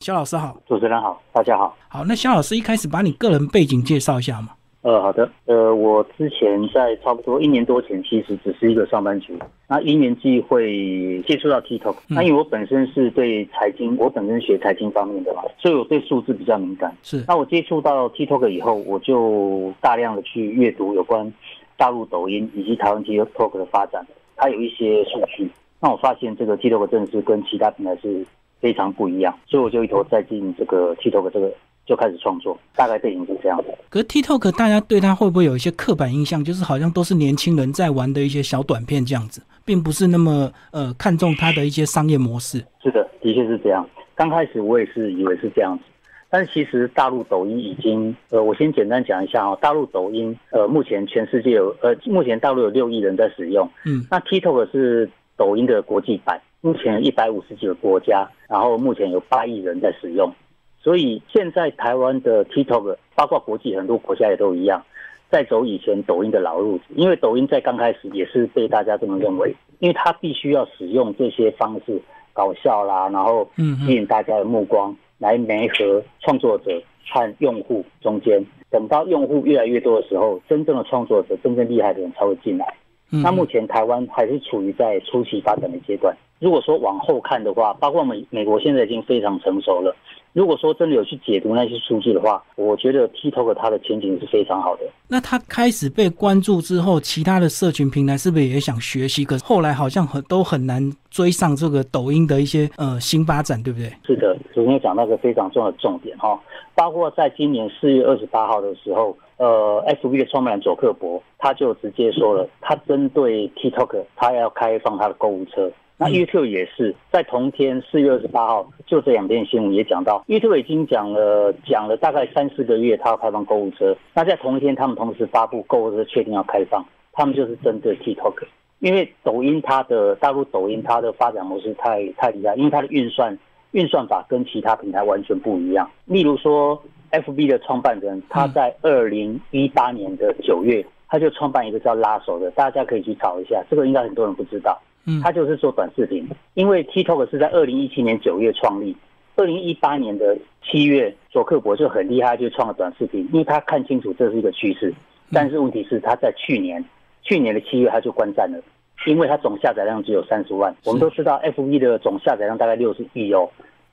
肖老师好，主持人好，大家好。好，那肖老师一开始把你个人背景介绍一下嘛。呃，好的。呃，我之前在差不多一年多前，其实只是一个上班族。那因缘际会接触到 TikTok，那因为我本身是对财经，我本身学财经方面的嘛，所以我对数字比较敏感。是。那我接触到 TikTok 以后，我就大量的去阅读有关大陆抖音以及台湾 TikTok 的发展，它有一些数据。那我发现这个 TikTok 真的是跟其他平台是。非常不一样，所以我就一头栽进这个 TikTok 这个就开始创作，大概背景是这样的。可是 TikTok 大家对它会不会有一些刻板印象，就是好像都是年轻人在玩的一些小短片这样子，并不是那么呃看重它的一些商业模式。是的，的确是这样。刚开始我也是以为是这样子，但是其实大陆抖音已经呃，我先简单讲一下哦，大陆抖音呃目前全世界有呃目前大陆有六亿人在使用，嗯，那 TikTok 是抖音的国际版。目前一百五十几个国家，然后目前有八亿人在使用，所以现在台湾的 TikTok，包括国际很多国家也都一样，在走以前抖音的老路子。因为抖音在刚开始也是被大家这么认为，因为它必须要使用这些方式搞笑啦，然后吸引大家的目光，来媒合创作者和用户中间。等到用户越来越多的时候，真正的创作者、真正厉害的人才会进来。那目前台湾还是处于在初期发展的阶段。如果说往后看的话，包括美美国现在已经非常成熟了。如果说真的有去解读那些数据的话，我觉得 TikTok 它的前景是非常好的。那它开始被关注之后，其他的社群平台是不是也想学习？可是后来好像很都很难追上这个抖音的一些呃新发展，对不对？是的，昨天讲到个非常重要的重点哈，包括在今年四月二十八号的时候，呃，FB 的创办人佐克伯他就直接说了，他针对 TikTok，他要开放他的购物车。那 YouTube 也是在同天四月二十八号，就这两篇新闻也讲到，YouTube 已经讲了讲了大概三四个月，他要开放购物车。那在同一天，他们同时发布购物车确定要开放，他们就是针对 TikTok，因为抖音它的大陆抖音它的发展模式太太厉害，因为它的运算运算法跟其他平台完全不一样。例如说，FB 的创办人他在二零一八年的九月，他就创办一个叫拉手的，大家可以去找一下，这个应该很多人不知道。嗯他就是做短视频，因为 TikTok 是在二零一七年九月创立，二零一八年的七月，佐克伯就很厉害，就创了短视频，因为他看清楚这是一个趋势。但是问题是，他在去年去年的七月他就关站了，因为他总下载量只有三十万。我们都知道 FB 的总下载量大概六十亿哦，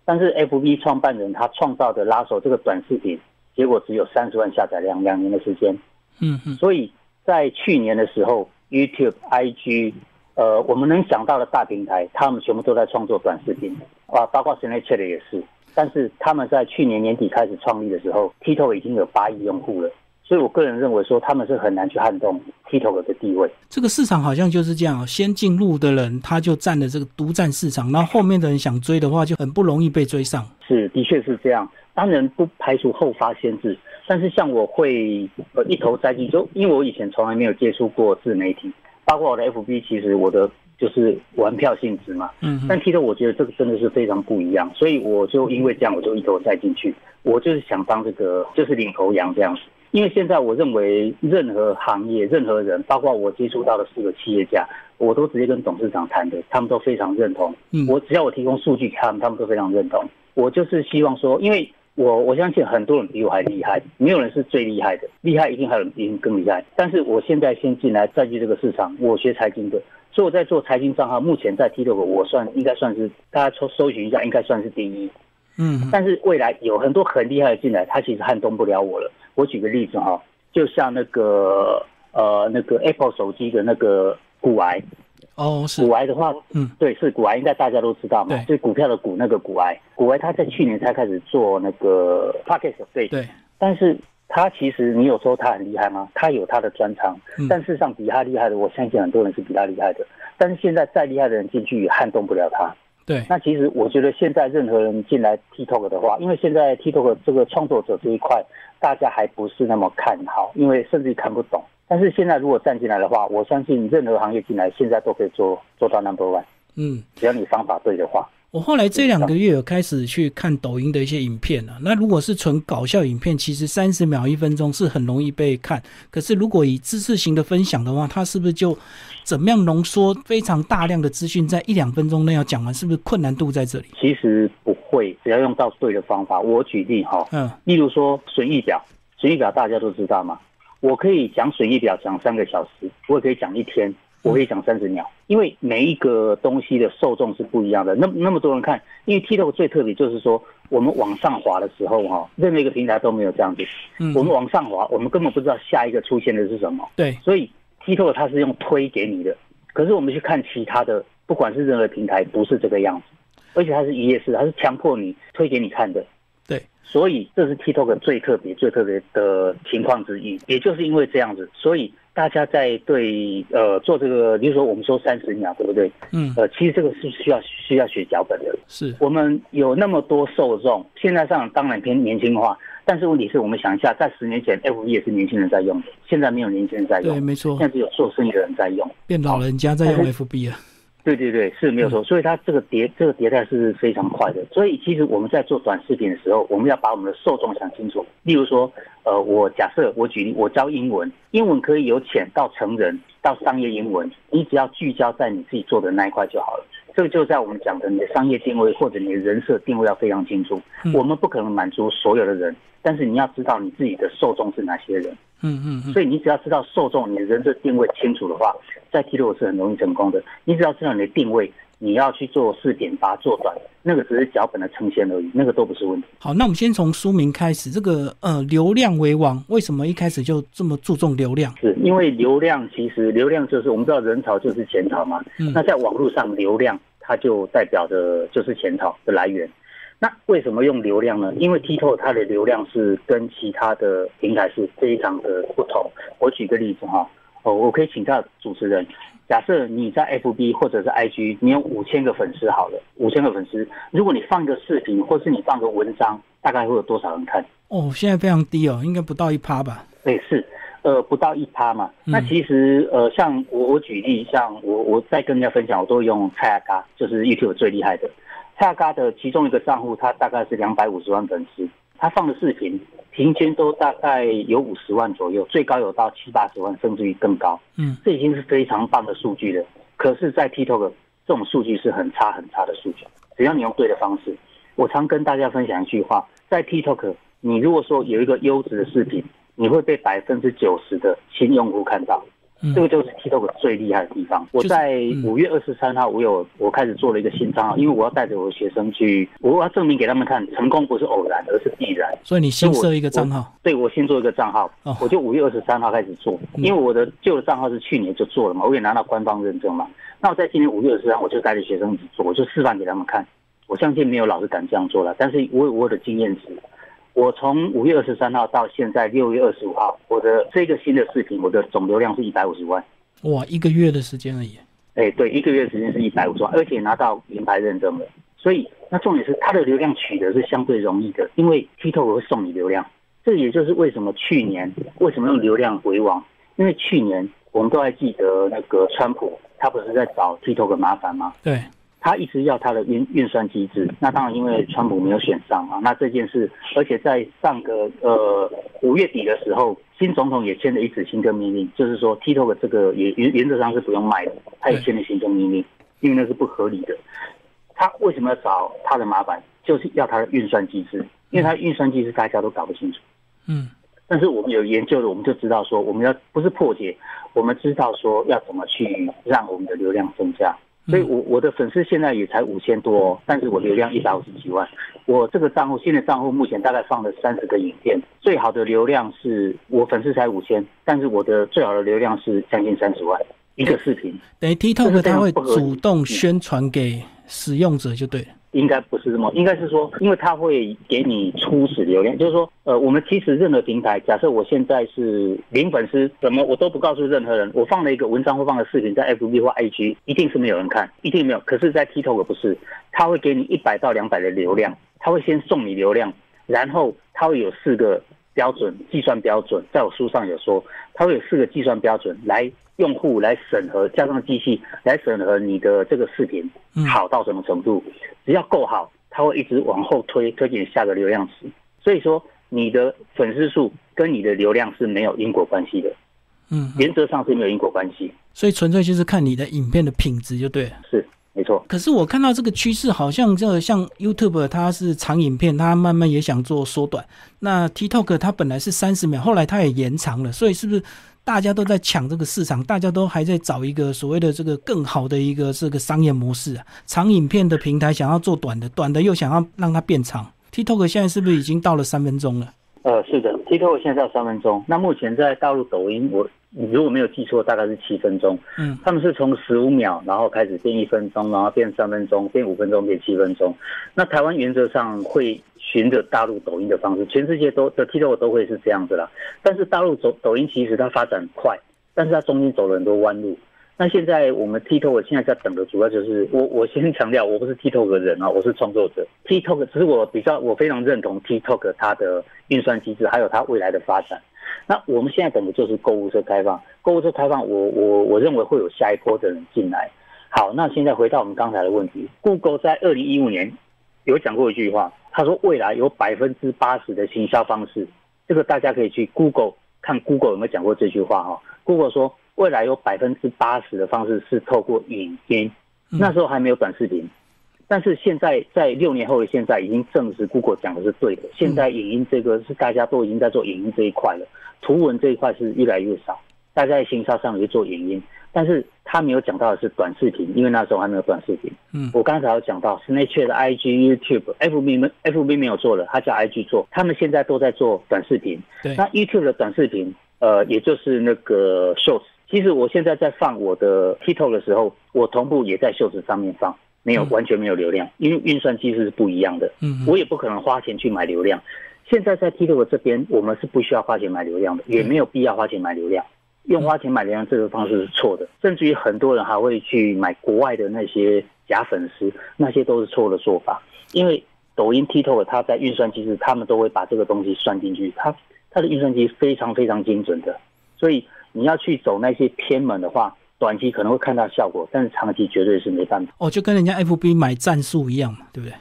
但是 FB 创办人他创造的拉手这个短视频，结果只有三十万下载量，两年的时间。嗯嗯，所以在去年的时候，YouTube、IG。呃，我们能想到的大平台，他们全部都在创作短视频啊，包括 Snapchat 也是。但是他们在去年年底开始创立的时候，TikTok 已经有八亿用户了。所以我个人认为说，他们是很难去撼动 TikTok 的地位。这个市场好像就是这样，先进入的人他就占了这个独占市场，然后后面的人想追的话，就很不容易被追上。是，的确是这样。当然不排除后发先至，但是像我会呃一头栽进，就因为我以前从来没有接触过自媒体。包括我的 FB，其实我的就是玩票性质嘛。嗯。但 TikTok 我觉得这个真的是非常不一样，所以我就因为这样，我就一头栽进去。我就是想当这个就是领头羊这样子。因为现在我认为任何行业、任何人，包括我接触到的四个企业家，我都直接跟董事长谈的，他们都非常认同。嗯。我只要我提供数据给他们，他们都非常认同。我就是希望说，因为。我我相信很多人比我还厉害，没有人是最厉害的，厉害一定还有人比你更厉害。但是我现在先进来占据这个市场，我学财经的，所以我在做财经账号，目前在 TikTok 我算应该算是大家搜搜寻一下，应该算是第一。嗯，但是未来有很多很厉害的进来，他其实撼动不了我了。我举个例子哈，就像那个呃那个 Apple 手机的那个股癌。哦，是。股癌的话，嗯，对，是股癌，应该大家都知道嘛，就是股票的股那个股癌，股癌他在去年才开始做那个 p o c k e t 对。对，但是他其实你有说他很厉害吗？他有他的专长，但事实上比他厉害的，我相信很多人是比他厉害的，但是现在再厉害的人进去也撼动不了他。对，那其实我觉得现在任何人进来 TikTok 的话，因为现在 TikTok 这个创作者这一块，大家还不是那么看好，因为甚至看不懂。但是现在如果站进来的话，我相信任何行业进来，现在都可以做做到 number one。嗯，只要你方法对的话。我后来这两个月有开始去看抖音的一些影片了。那如果是纯搞笑影片，其实三十秒、一分钟是很容易被看。可是如果以知识型的分享的话，它是不是就怎么样浓缩非常大量的资讯在一两分钟内要讲完？是不是困难度在这里？其实不会，只要用到对的方法。我举例哈，嗯，例如说损益表，损益表大家都知道嘛。我可以讲损益表讲三个小时，我也可以讲一天。我可以讲三十秒，因为每一个东西的受众是不一样的。那那么多人看，因为 TikTok 最特别就是说，我们往上滑的时候哈，任何一个平台都没有这样子。嗯，我们往上滑，我们根本不知道下一个出现的是什么。对，所以 TikTok 它是用推给你的，可是我们去看其他的，不管是任何平台，不是这个样子，而且它是一页式，它是强迫你推给你看的。对，所以这是 TikTok 最特别、最特别的情况之一。也就是因为这样子，所以。大家在对呃做这个，比如说我们说三十秒，对不对？嗯。呃，其实这个是需要需要学脚本的。是。我们有那么多受众，现在上当然偏年轻化，但是问题是我们想一下，在十年前，F B 也是年轻人在用的，现在没有年轻人在用。对，没错。现在只有做生意的人在用。变老人家在用 F B 啊。对对对，是没有错。所以它这个迭这个迭代是非常快的。所以其实我们在做短视频的时候，我们要把我们的受众想清楚。例如说，呃，我假设我举例，我教英文，英文可以由浅到成人到商业英文，你只要聚焦在你自己做的那一块就好了。这个就在我们讲的你的商业定位或者你的人设定位要非常清楚。我们不可能满足所有的人，但是你要知道你自己的受众是哪些人。嗯嗯嗯，所以你只要知道受众，你的人设定位清楚的话，在 T 六是很容易成功的。你只要知道你的定位，你要去做四点，把它做短，那个只是脚本的呈现而已，那个都不是问题。好，那我们先从书名开始，这个呃，流量为王，为什么一开始就这么注重流量？是因为流量其实流量就是我们知道人潮就是钱潮嘛，那在网络上流量它就代表着就是钱潮的来源。那为什么用流量呢？因为 TikTok 它的流量是跟其他的平台是非常的不同。我举个例子哈，哦，我可以请教主持人，假设你在 FB 或者是 IG，你有五千个粉丝好了，五千个粉丝，如果你放个视频，或是你放个文章，大概会有多少人看？哦，现在非常低哦，应该不到一趴吧？对，是，呃，不到一趴嘛。那其实呃，像我我举例，像我我在跟人家分享，我都用蔡阿嘎，就是 YouTube 最厉害的。蔡嘎的其中一个账户，他大概是两百五十万粉丝，他放的视频平均都大概有五十万左右，最高有到七八十万，甚至于更高。嗯，这已经是非常棒的数据了。可是，在 TikTok 这种数据是很差很差的数据。只要你用对的方式，我常跟大家分享一句话：在 TikTok，你如果说有一个优质的视频，你会被百分之九十的新用户看到。这个就是 TikTok 最厉害的地方。我在五月二十三号，我有我开始做了一个新账号，因为我要带着我的学生去，我要证明给他们看，成功不是偶然，而是必然。所以你新设一个账号？对，我先做一个账号，我就五月二十三号开始做，因为我的旧的账号是去年就做了嘛，我也拿到官方认证嘛。那我在今年五月二十三，我就带着学生做，我就示范给他们看。我相信没有老师敢这样做了，但是我有我的经验值。我从五月二十三号到现在六月二十五号，我的这个新的视频，我的总流量是一百五十万。哇，一个月的时间而已。哎，对，一个月的时间是一百五十万，而且拿到银牌认证了。所以，那重点是它的流量取得是相对容易的，因为 TikTok 会送你流量。这也就是为什么去年为什么用流量为王，因为去年我们都还记得那个川普，他不是在找 TikTok 麻烦吗？对。他一直要他的运运算机制，那当然因为川普没有选上啊，那这件事，而且在上个呃五月底的时候，新总统也签了一纸行政命令，就是说 TikTok 这个也原原则上是不用卖的，他也签了行政命令，因为那是不合理的。他为什么要找他的麻烦？就是要他的运算机制，因为他运算机制大家都搞不清楚。嗯，但是我们有研究的，我们就知道说，我们要不是破解，我们知道说要怎么去让我们的流量增加。所以，我我的粉丝现在也才五千多，但是我流量一百五十几万。我这个账户新的账户目前大概放了三十个影片，最好的流量是我粉丝才五千，但是我的最好的流量是将近三十万一个视频。等于 TikTok 它会主动宣传给使用者就对了。应该不是这么，应该是说，因为他会给你初始流量，就是说，呃，我们其实任何平台，假设我现在是零粉丝，怎么我都不告诉任何人，我放了一个文章或放了视频在 FB 或 IG，一定是没有人看，一定没有。可是，在 TikTok 不是，他会给你一百到两百的流量，他会先送你流量，然后他会有四个标准计算标准，在我书上有说，他会有四个计算标准来用户来审核，加上机器来审核你的这个视频嗯好到什么程度，只要够好，它会一直往后推，推进下个流量池。所以说，你的粉丝数跟你的流量是没有因果关系的，嗯，嗯原则上是没有因果关系，所以纯粹就是看你的影片的品质就对了。是没错。可是我看到这个趋势，好像这个像 YouTube 它是长影片，它慢慢也想做缩短。那 TikTok 它本来是三十秒，后来它也延长了，所以是不是大家都在抢这个市场？大家都还在找一个所谓的这个更好的一个这个商业模式啊？长影片的平台想要做短的，短的又想要让它变长。TikTok 现在是不是已经到了三分钟了？呃，是的，TikTok 现在到三分钟，那目前在大陆抖音，我如果没有记错，大概是七分钟。嗯他们是从十五秒，然后开始变一分钟，然后变三分钟，变五分钟，变七分钟。那台湾原则上会循着大陆抖音的方式，全世界都的 TikTok 都会是这样子啦。但是大陆走抖音其实它发展快，但是它中间走了很多弯路。那现在我们 TikTok 现在在等的主要就是我我先强调，我不是 TikTok 的人啊，我是创作者。TikTok 只是我比较我非常认同 TikTok 它的运算机制，还有它未来的发展。那我们现在等的就是购物车开放，购物车开放，我我我认为会有下一波的人进来。好，那现在回到我们刚才的问题，Google 在二零一五年有讲过一句话，他说未来有百分之八十的行销方式，这个大家可以去 Google 看 Google 有没有讲过这句话哈。Google 说未来有百分之八十的方式是透过影音，嗯那时候还没有短视频。但是现在在六年后的现在已经证实，Google 讲的是对的。现在影音这个是大家都已经在做影音这一块了，图文这一块是越来越少，大家在行销上也做影音，但是他没有讲到的是短视频，因为那时候还没有短视频。嗯我刚才有讲到 Snapchat、IG、YouTube、FB 没 FB 没有做了，他叫 IG 做，他们现在都在做短视频。对，那 YouTube 的短视频，呃，也就是那个 Shorts。其实我现在在放我的 TikTok 的时候，我同步也在 Shorts 上面放，没有嗯完全没有流量，因为运算机制是不一样的。嗯我也不可能花钱去买流量。现在在 TikTok 这边，我们是不需要花钱买流量的，也没有必要花钱买流量。用花钱买流量这个方式是错的，甚至于很多人还会去买国外的那些假粉丝，那些都是错的做法。因为抖音、TikTok 它在运算机制，他们都会把这个东西算进去，它它的运算机非常非常精准的，所以你要去走那些偏门的话，短期可能会看到效果，但是长期绝对是没办法。哦，就跟人家 FB 买战术一样嘛，对不对？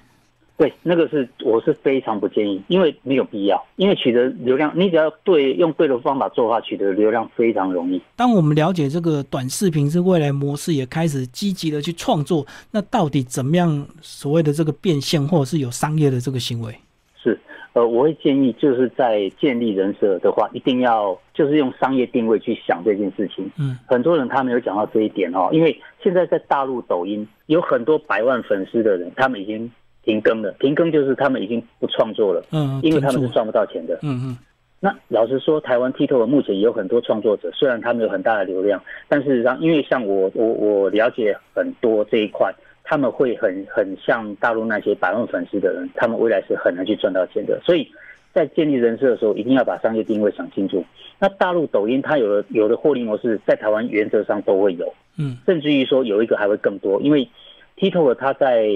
对，那个是我是非常不建议，因为没有必要。因为取得流量，你只要对用对的方法做的话，取得流量非常容易。当我们了解这个短视频是未来模式，也开始积极的去创作，那到底怎么样所谓的这个变现，或者是有商业的这个行为？是，呃，我会建议就是在建立人设的话，一定要就是用商业定位去想这件事情。嗯很多人他没有讲到这一点哦，因为现在在大陆抖音有很多百万粉丝的人，他们已经停更了。停更就是他们已经不创作了，嗯，因为他们是赚不到钱的。嗯嗯那老实说，台湾 TikTok 目前也有很多创作者，虽然他们有很大的流量，但事实上，因为像我我我了解很多这一块，他们会很很像大陆那些百万粉丝的人，他们未来是很难去赚到钱的。所以在建立人设的时候，一定要把商业定位想清楚。那大陆抖音它有的有的获利模式，在台湾原则上都会有，嗯。甚至于说有一个还会更多，因为 TikTok 它在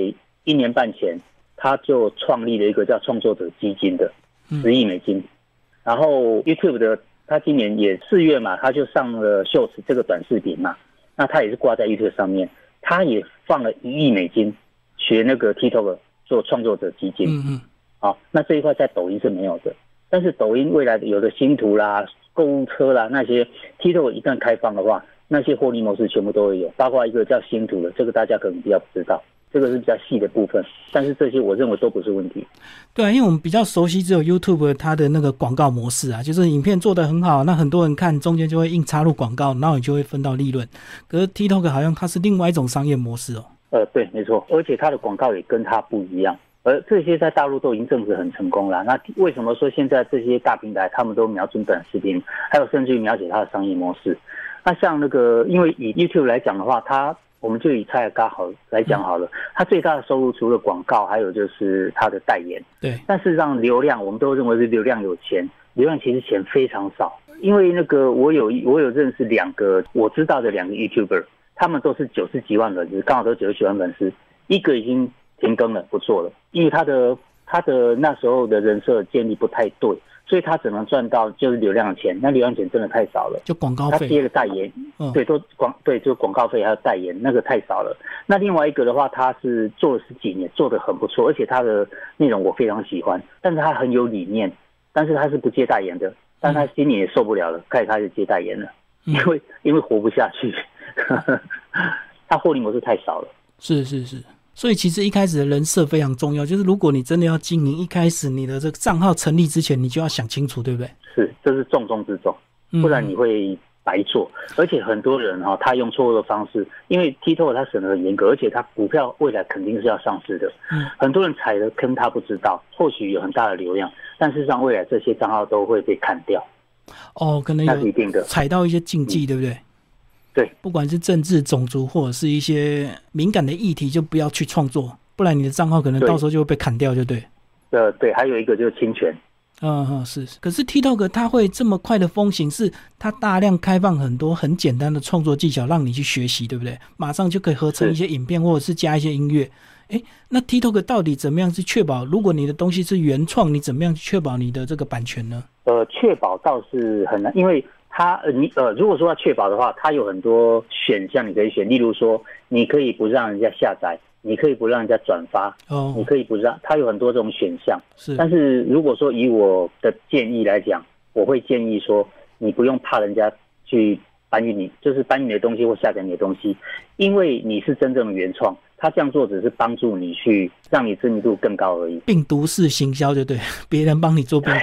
一年半前，它就创立了一个叫创作者基金的嗯。十亿美金，然后 YouTube 的它今年也四月嘛，它就上了 Shorts 这个短视频嘛，那它也是挂在 YouTube 上面，它也放了一亿美金学那个 TikTok 做创作者基金，嗯嗯。好，那这一块在抖音是没有的，但是抖音未来有的新图啦、购物车啦那些 TikTok 一旦开放的话，那些获利模式全部都会有，包括一个叫新图的，这个大家可能比较不知道，这个是比较细的部分，但是这些我认为都不是问题。对啊，因为我们比较熟悉只有 YouTube 它的那个广告模式啊，就是影片做得很好，那很多人看，中间就会硬插入广告，然后你就会分到利润。可是 TikTok 好像它是另外一种商业模式哦。呃，对，没错，而且它的广告也跟它不一样，而这些在大陆都已经证实很成功了。那为什么说现在这些大平台他们都瞄准短视频，还有甚至于了解它的商业模式？那像那个，因为以 YouTube 来讲的话，它我们就以蔡尔嘎好来讲好了，它最大的收入除了广告，还有就是他的代言。对，但事实上，流量我们都认为是流量有钱，流量其实钱非常少。因为那个我有我有认识两个我知道的两个 YouTuber，他们都是九十几万粉丝，刚好都九十几万粉丝，一个已经停更了，不做了，因为他的他的那时候的人设建立不太对，所以他只能赚到就是流量钱，那流量钱真的太少了。就广告他接个，代言，嗯对，都广对，就广告费还有代言，那个太少了。那另外一个的话，他是做了十几年，做的很不错，而且他的内容我非常喜欢，但是他很有理念，但是他是不接代言的，但他今年也受不了了，开始开始接代言了，嗯因为因为活不下去，他获利模式太少了。是是是。所以其实一开始的人设非常重要，就是如果你真的要经营，一开始你的这个账号成立之前，你就要想清楚，对不对？是，这是重中之重，嗯不然你会白做。而且很多人哈、他用错误的方式，因为 TikTok 它审核很严格，而且他股票未来肯定是要上市的。嗯很多人踩的坑，他不知道，或许有很大的流量，但事实上未来这些账号都会被砍掉，哦，可能有一定的。踩到一些禁忌，对不对？对，不管是政治、种族或者是一些敏感的议题，就不要去创作，不然你的账号可能到时候就会被砍掉，就对。呃，对，还有一个就是侵权。嗯嗯是，是可是 TikTok 它会这么快的风行，是它大量开放很多很简单的创作技巧让你去学习，对不对？马上就可以合成一些影片，或者是加一些音乐。诶，那 TikTok 到底怎么样去确保？如果你的东西是原创，你怎么样去确保你的这个版权呢？呃，确保倒是很难，因为它呃你呃，如果说要确保的话，它有很多选项你可以选，例如说你可以不让人家下载，你可以不让人家转发，哦你哦，可以不让，它有很多这种选项。是，但是如果说以我的建议来讲，我会建议说，你不用怕人家去搬运你，就是搬运你的东西或下载你的东西，因为你是真正的原创。他这样做只是帮助你去让你知名度更高而已。病毒式行销就对，别人帮你做病毒。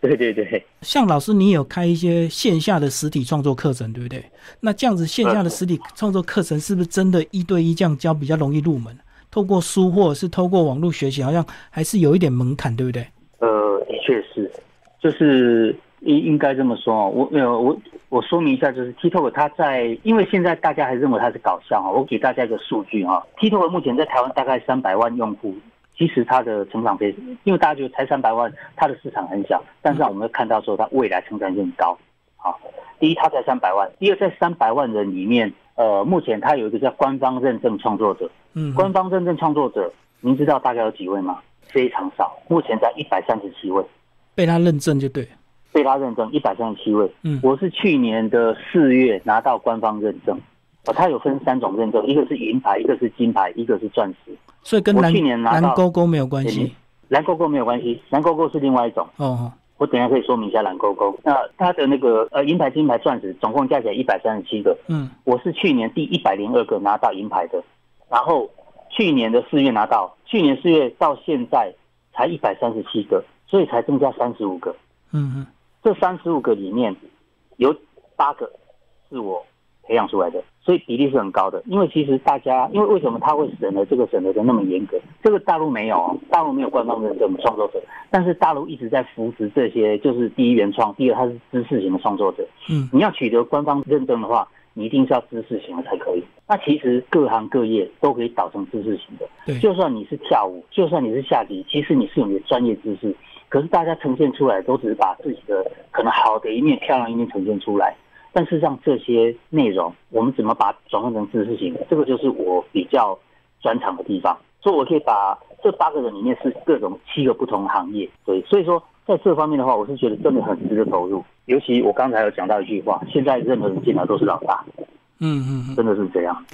对对对对，像老师，你有开一些线下的实体创作课程，对不对？那这样子线下的实体创作课程是不是真的一对一这样教比较容易入门？透过书或者是透过网络学习，好像还是有一点门槛，对不对？呃，的确是，就是应应该这么说哦。我呃我我说明一下，就是 TikTok 它在，因为现在大家还认为它是搞笑哈，我给大家一个数据哈，TikTok 目前在台湾大概三百万用户，其实它的成长非，因为大家觉得才三百万，它的市场很小，但是我们会看到说它未来成长性很高。好，第一它才三百万，第二在三百万人里面，呃，目前它有一个叫官方认证创作者，嗯，官方认证创作者，您知道大概有几位吗？非常少，目前在一百三十七位。被他认证就对。被他认证一百三十七位。嗯我是去年的四月拿到官方认证。哦，它有分三种认证，一个是银牌，一个是金牌，一个是钻石。所以跟蓝去年拿到蓝勾勾没有关系。蓝勾勾没有关系，蓝勾勾是另外一种。哦，我等一下可以说明一下蓝勾勾。那它的那个呃银牌、金牌、钻石总共加起来一百三十七个。嗯，我是去年第一百零二个拿到银牌的，然后去年的四月拿到，去年四月到现在才一百三十七个，所以才增加三十五个。嗯嗯，这三十五个里面，有八个是我培养出来的，所以比例是很高的。因为其实大家，因为为什么他会审核这个审核的那么严格？这个大陆没有哦，大陆没有官方认证创作者，但是大陆一直在扶持这些，就是第一原创，第二他是知识型的创作者。嗯，你要取得官方认证的话，你一定是要知识型的才可以。那其实各行各业都可以导成知识型的。对，就算你是跳舞，就算你是下棋，其实你是有你的专业知识，可是大家呈现出来都只是把自己的可能好的一面、漂亮一面呈现出来，但是让这些内容，我们怎么把它转换成知识型的，这个就是我比较专长的地方。所以我可以把这八个人里面是各种七个不同的行业，对，所以说在这方面的话，我是觉得真的很值得投入。尤其我刚才有讲到一句话，现在任何人进来都是老大，嗯嗯嗯，真的是这样。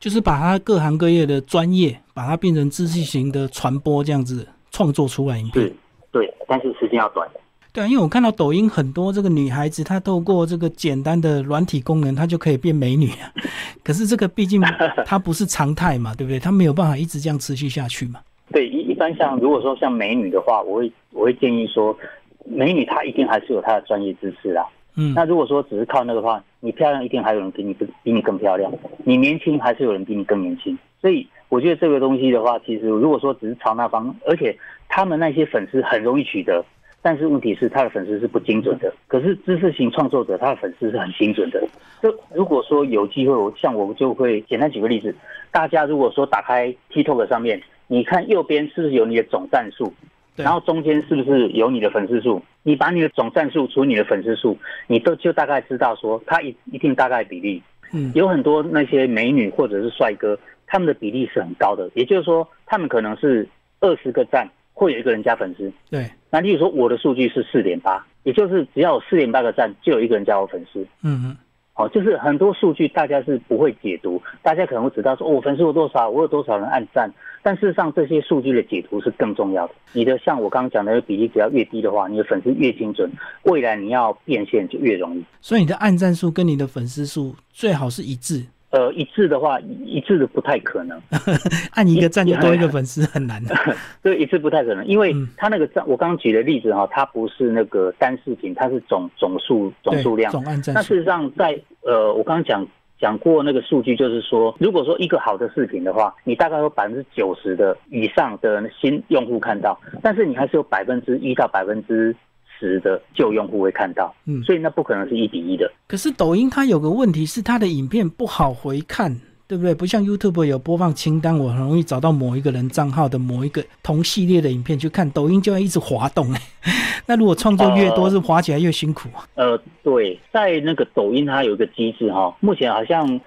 就是把它各行各业的专业，把它变成知识型的传播，这样子创作出来影片是。，对，但是时间要短。对啊，因为我看到抖音很多这个女孩子，她透过这个简单的软体功能，她就可以变美女啊。可是这个毕竟 它不是常态嘛，对不对？她没有办法一直这样持续下去嘛。对，一一般像如果说像美女的话，我会我会建议说，美女她一定还是有她的专业知识啦。嗯，那如果说只是靠那个的话，你漂亮一定还有人比你比比你更漂亮，你年轻还是有人比你更年轻。所以我觉得这个东西的话，其实如果说只是朝那方，而且他们那些粉丝很容易取得，但是问题是他的粉丝是不精准的。可是知识型创作者他的粉丝是很精准的。就如果说有机会，我像我就会简单举个例子，大家如果说打开 TikTok 上面，你看右边是不是有你的总赞数？对然后中间是不是有你的粉丝数？你把你的总赞数除以你的粉丝数，你都就大概知道说它一一定大概比例。嗯，有很多那些美女或者是帅哥，他们的比例是很高的，也就是说，他们可能是二十个赞会有一个人加粉丝。对，那例如说我的数据是四点八，也就是只要有四点八个赞，就有一个人加我粉丝。嗯嗯，哦，就是很多数据大家是不会解读，大家可能会知道说，哦，我粉丝有多少，我有多少人按赞，但事实上这些数据的解读是更重要的。你的像我刚刚讲的比例只要越低的话，你的粉丝越精准，未来你要变现就越容易。所以你的按赞数跟你的粉丝数最好是一致。呃，一致的话，一致的不太可能。按一个赞就多一个粉丝很难的。对，一致不太可能，因为他那个赞，我刚刚举的例子哈，它不是那个单视频，它是总总数总数量。总按赞。那事实上，在呃，我刚刚讲讲过那个数据，就是说，如果说一个好的视频的话，你大概有百分之九十的以上的新用户看到，但是你还是有百分之一到百分之。十的旧用户会看到，嗯，所以那不可能是一比一的。可是抖音它有个问题是它的影片不好回看，对不对？不像 YouTube 有播放清单，我很容易找到某一个人账号的某一个同系列的影片去看。抖音就要一直滑动，那如果创作越多，是滑起来越辛苦。呃，对，在那个抖音它有一个机制哈，目前好像。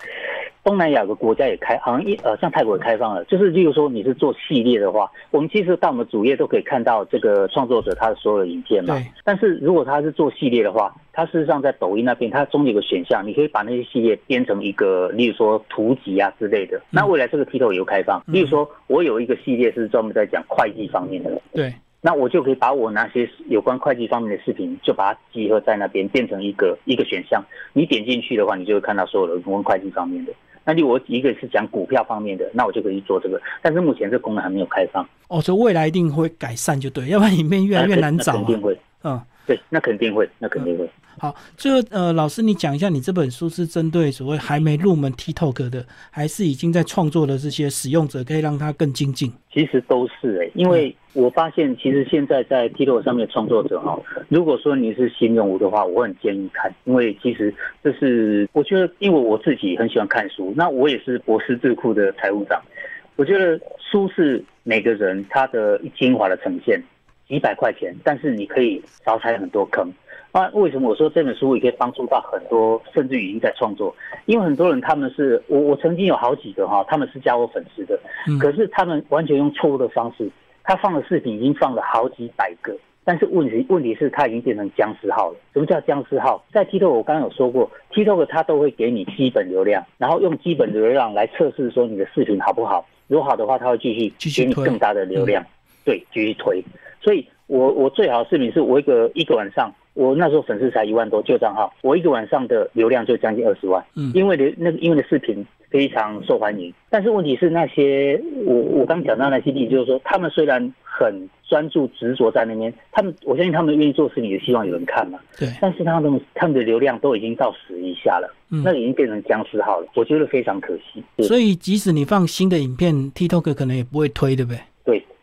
东南亚的国家也开，好像一呃，像泰国也开放了。就是，例如说你是做系列的话，我们其实到我们主页都可以看到这个创作者他的所有的影片嘛。但是如果他是做系列的话，他事实上在抖音那边，它中间有个选项，你可以把那些系列编成一个，例如说图集啊之类的。那未来这个 T 头也会开放。例如说，我有一个系列是专门在讲会计方面的。对。那我就可以把我那些有关会计方面的视频，就把它集合在那边，变成一个一个选项。你点进去的话，你就会看到所有的有关会计方面的。那就我一个是讲股票方面的，那我就可以做这个，但是目前这功能还没有开放。哦，所以未来一定会改善，就对，要不然里面越来越难找。肯定会，嗯，对，那肯定会，那肯定会。好，最后呃，老师你讲一下，你这本书是针对所谓还没入门 TikTok 的，还是已经在创作的这些使用者，可以让他更精进？其实都是哎，因为我发现其实现在在 TikTok 上面的创作者哈，如果说你是新用户的话，我很建议看，因为其实这是我觉得，因为我自己很喜欢看书，那我也是博士智库的财务长，我觉得书是每个人他的精华的呈现，几百块钱，但是你可以少踩很多坑。那为什么我说这本书也可以帮助到很多，甚至已经在创作？因为很多人他们是我我曾经有好几个哈，他们是加我粉丝的，可是他们完全用错误的方式，他放的视频已经放了好几百个，但是问题问题是他已经变成僵尸号了。什么叫僵尸号？在 TikTok 我刚刚有说过，TikTok 它都会给你基本流量，然后用基本流量来测试说你的视频好不好，如果好的话，他会继续给你更大的流量，对，继续推。所以我我最好的视频是我一个一个晚上。我那时候粉丝才一万多旧账号，我一个晚上的流量就将近二十万。嗯，因为的那个因为的视频非常受欢迎，但是问题是那些我我刚讲到那些例子，就是说他们虽然很专注执着在那边，他们我相信他们愿意做事情也希望有人看嘛。对，但是他们他们的流量都已经到十以下了，嗯那已经变成僵尸号了，我觉得非常可惜。所以即使你放新的影片，TikTok 可能也不会推，对不对？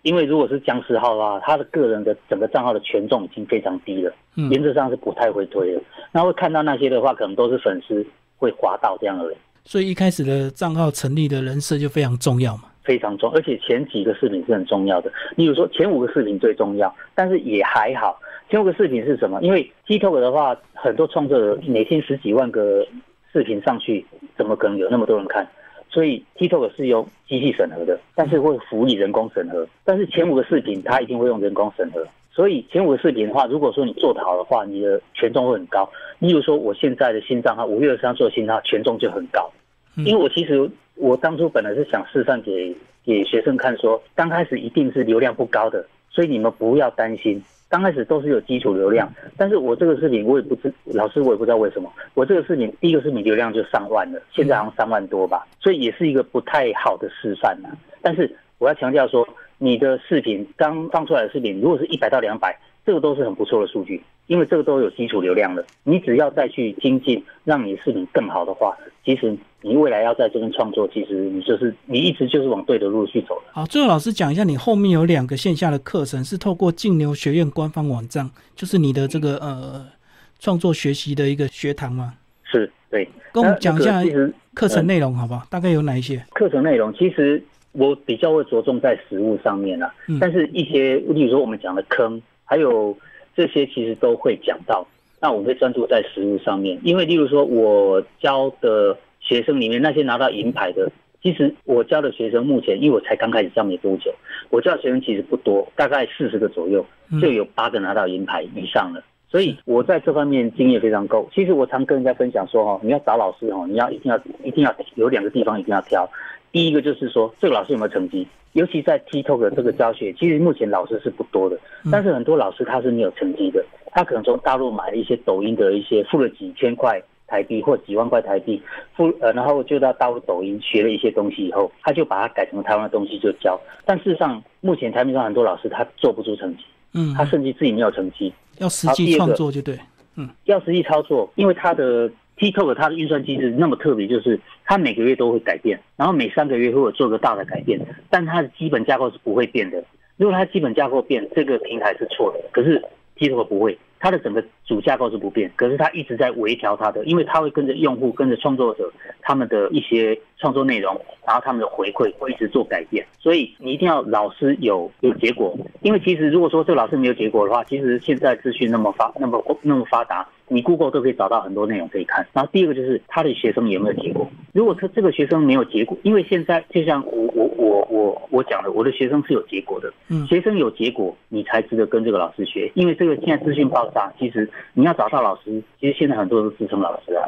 对。因为如果是僵尸号的话，他的个人的整个账号的权重已经非常低了，原则上是不太会推的。那会看到那些的话，可能都是粉丝会滑到这样的人。所以一开始的账号成立的人设就非常重要嘛，非常重，而且前几个视频是很重要的。例如说前五个视频最重要，但是也还好。前五个视频是什么？因为 TikTok 的话，很多创作者每天十几万个视频上去，怎么可能有那么多人看？所以 TikTok 是用机器审核的，但是会辅以人工审核。但是前五个视频它一定会用人工审核。所以前五个视频的话，如果说你做得好的话，你的权重会很高。例如说，我现在的新账号五月二十三做的新账号权重就很高，因为我其实我当初本来是想示范给给学生看，说刚开始一定是流量不高的，所以你们不要担心。刚开始都是有基础流量，但是我这个视频我也不知老师我也不知道为什么，我这个视频第一个视频流量就上万了，现在好像三万多吧，所以也是一个不太好的示范呐。但是我要强调说，你的视频刚放出来的视频，如果是一百到两百。这个都是很不错的数据，因为这个都有基础流量了。你只要再去精进，让你的视频更好的话，其实你未来要在这边创作，其实你就是你一直就是往对的路去走了。好，最后老师讲一下，你后面有两个线下的课程是透过静流学院官方网站，就是你的这个呃创作学习的一个学堂吗？是，对。跟我们讲一下课程内容好不好？大概有哪一些？课程内容其实我比较会着重在实物上面了，但是一些例如说我们讲的坑。还有这些其实都会讲到，那我会专注在实物上面，因为例如说我教的学生里面那些拿到银牌的，其实我教的学生目前，因为我才刚开始教没多久，我教的学生其实不多，大概四十个左右，就有八个拿到银牌以上了。所以我在这方面经验非常够。其实我常跟人家分享说，哈，你要找老师，哈，你要一定要一定要有两个地方一定要挑。第一个就是说，这个老师有没有成绩？尤其在 TikTok 这个教学，其实目前老师是不多的，但是很多老师他是没有成绩的，他可能从大陆买了一些抖音的一些，付了几千块台币或几万块台币，付呃，然后就到大陆抖音学了一些东西以后，他就把它改成台湾的东西就教。但事实上，目前台面上很多老师他做不出成绩，嗯，他甚至自己没有成绩。要实际创作就对，嗯，要实际操作，因为他的 TikTok 它的运算机制那么特别，就是它每个月都会改变，然后每三个月会有做个大的改变，但它的基本架构是不会变的。如果它基本架构变，这个平台是错的。可是 TikTok 不会，它的整个主架构是不变，可是它一直在微调它的，因为它会跟着用户、跟着创作者他们的一些创作内容，然后他们的回馈会一直做改变。所以你一定要老师有有结果，因为其实如果说这个老师没有结果的话，其实现在资讯那么发那么那么发达，你 Google 都可以找到很多内容可以看。然后第二个就是他的学生有没有结果，如果他这个学生没有结果，因为现在就像我我我我我讲的，我的学生是有结果的，嗯，学生有结果，你才值得跟这个老师学，因为这个现在资讯爆炸，其实你要找到老师，其实现在很多都是资深老师啊，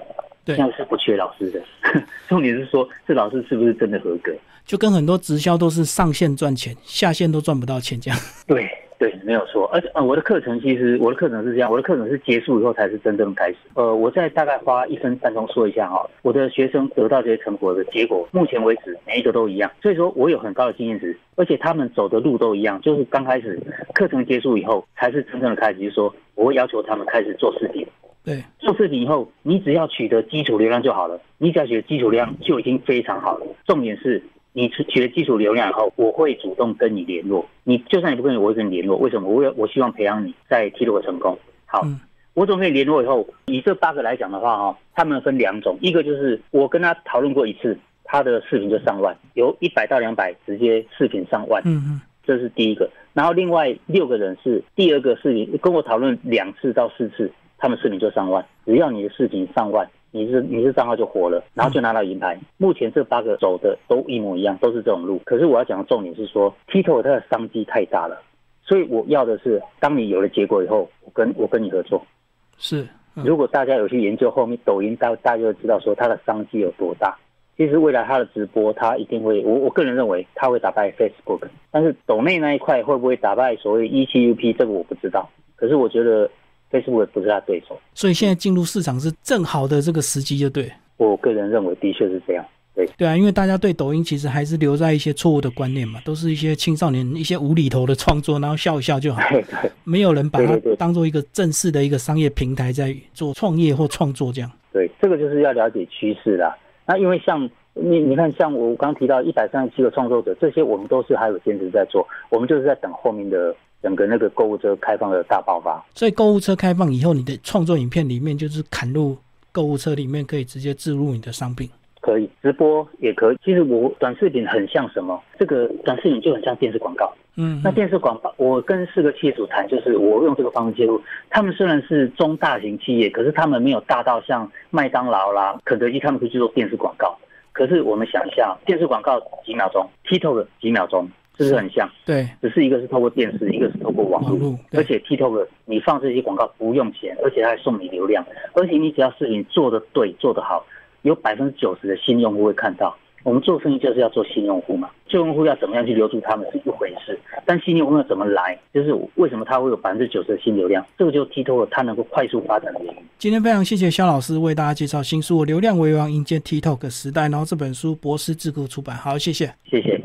对，现在是不缺老师的，重点是说这老师是不是真的合格。就跟很多直销都是上线赚钱，下线都赚不到钱这样。对对，没有错。而且呃，我的课程其实我的课程是这样，我的课程是结束以后才是真正的开始。呃，我再大概花一分三钟说一下哈，我的学生得到这些成果的结果，目前为止每一个都一样。所以说我有很高的经验值，而且他们走的路都一样，就是刚开始课程结束以后才是真正的开始，就是说我会要求他们开始做视频。对，做视频以后，你只要取得基础流量就好了，你只要取得基础流量就已经非常好了。重点是。你取得基础流量以后，我会主动跟你联络。你就算你不跟我，我会跟你联络。为什么？我我希望培养你在 T 六成功。好，我总跟你联络以后，以这八个来讲的话，哈，他们分两种，一个就是我跟他讨论过一次，他的视频就上万，有一百到两百直接视频上万。嗯嗯，这是第一个。然后另外六个人是第二个视频，跟我讨论两次到四次，他们视频就上万。只要你的视频上万。你是你是账号就活了，然后就拿到银牌。目前这八个走的都一模一样，都是这种路。可是我要讲的重点是说，TikTok 它的商机太大了，所以我要的是，当你有了结果以后，我跟我跟你合作。是，如果大家有去研究后面抖音，大大家就知道说它的商机有多大。其实未来它的直播，它一定会，我我个人认为它会打败 Facebook，但是抖内那一块会不会打败所谓 ECUP，这个我不知道。可是我觉得。Facebook 不是他对手，所以现在进入市场是正好的这个时机，就对。我个人认为的确是这样，对。对啊，因为大家对抖音其实还是留在一些错误的观念嘛，都是一些青少年一些无厘头的创作，然后笑一笑就好，没有人把它当做一个正式的一个商业平台在做创业或创作这样。对，这个就是要了解趋势啦。那因为像你，你看像我刚提到一百三十七个创作者，这些我们都是还有坚持在做，我们就是在等后面的。整个那个购物车开放的大爆发，所以购物车开放以后，你的创作影片里面就是砍入购物车里面，可以直接置入你的商品，可以直播也可以。其实我短视频很像什么？这个短视频就很像电视广告。嗯，那电视广告，我跟四个企业主谈，就是我用这个方式介入。他们虽然是中大型企业，可是他们没有大到像麦当劳啦、肯德基，他们可以去做电视广告。可是我们想一下，电视广告几秒钟，TikTok 几秒钟。是不是很像？对，只是一个是透过电视，一个是透过网络，而且 TikTok 你放这些广告不用钱，而且还送你流量，而且你只要视频做的对，做得好，有百分之九十的新用户会看到。我们做生意就是要做新用户嘛，旧用户要怎么样去留住他们是一回事，但新用户要怎么来，就是为什么他会有百分之九十的新流量，这个就 TikTok 它能够快速发展的原因。今天非常谢谢肖老师为大家介绍新书《流量为王迎接 TikTok 时代》，然后这本书博思智库出版，好，谢谢，谢谢。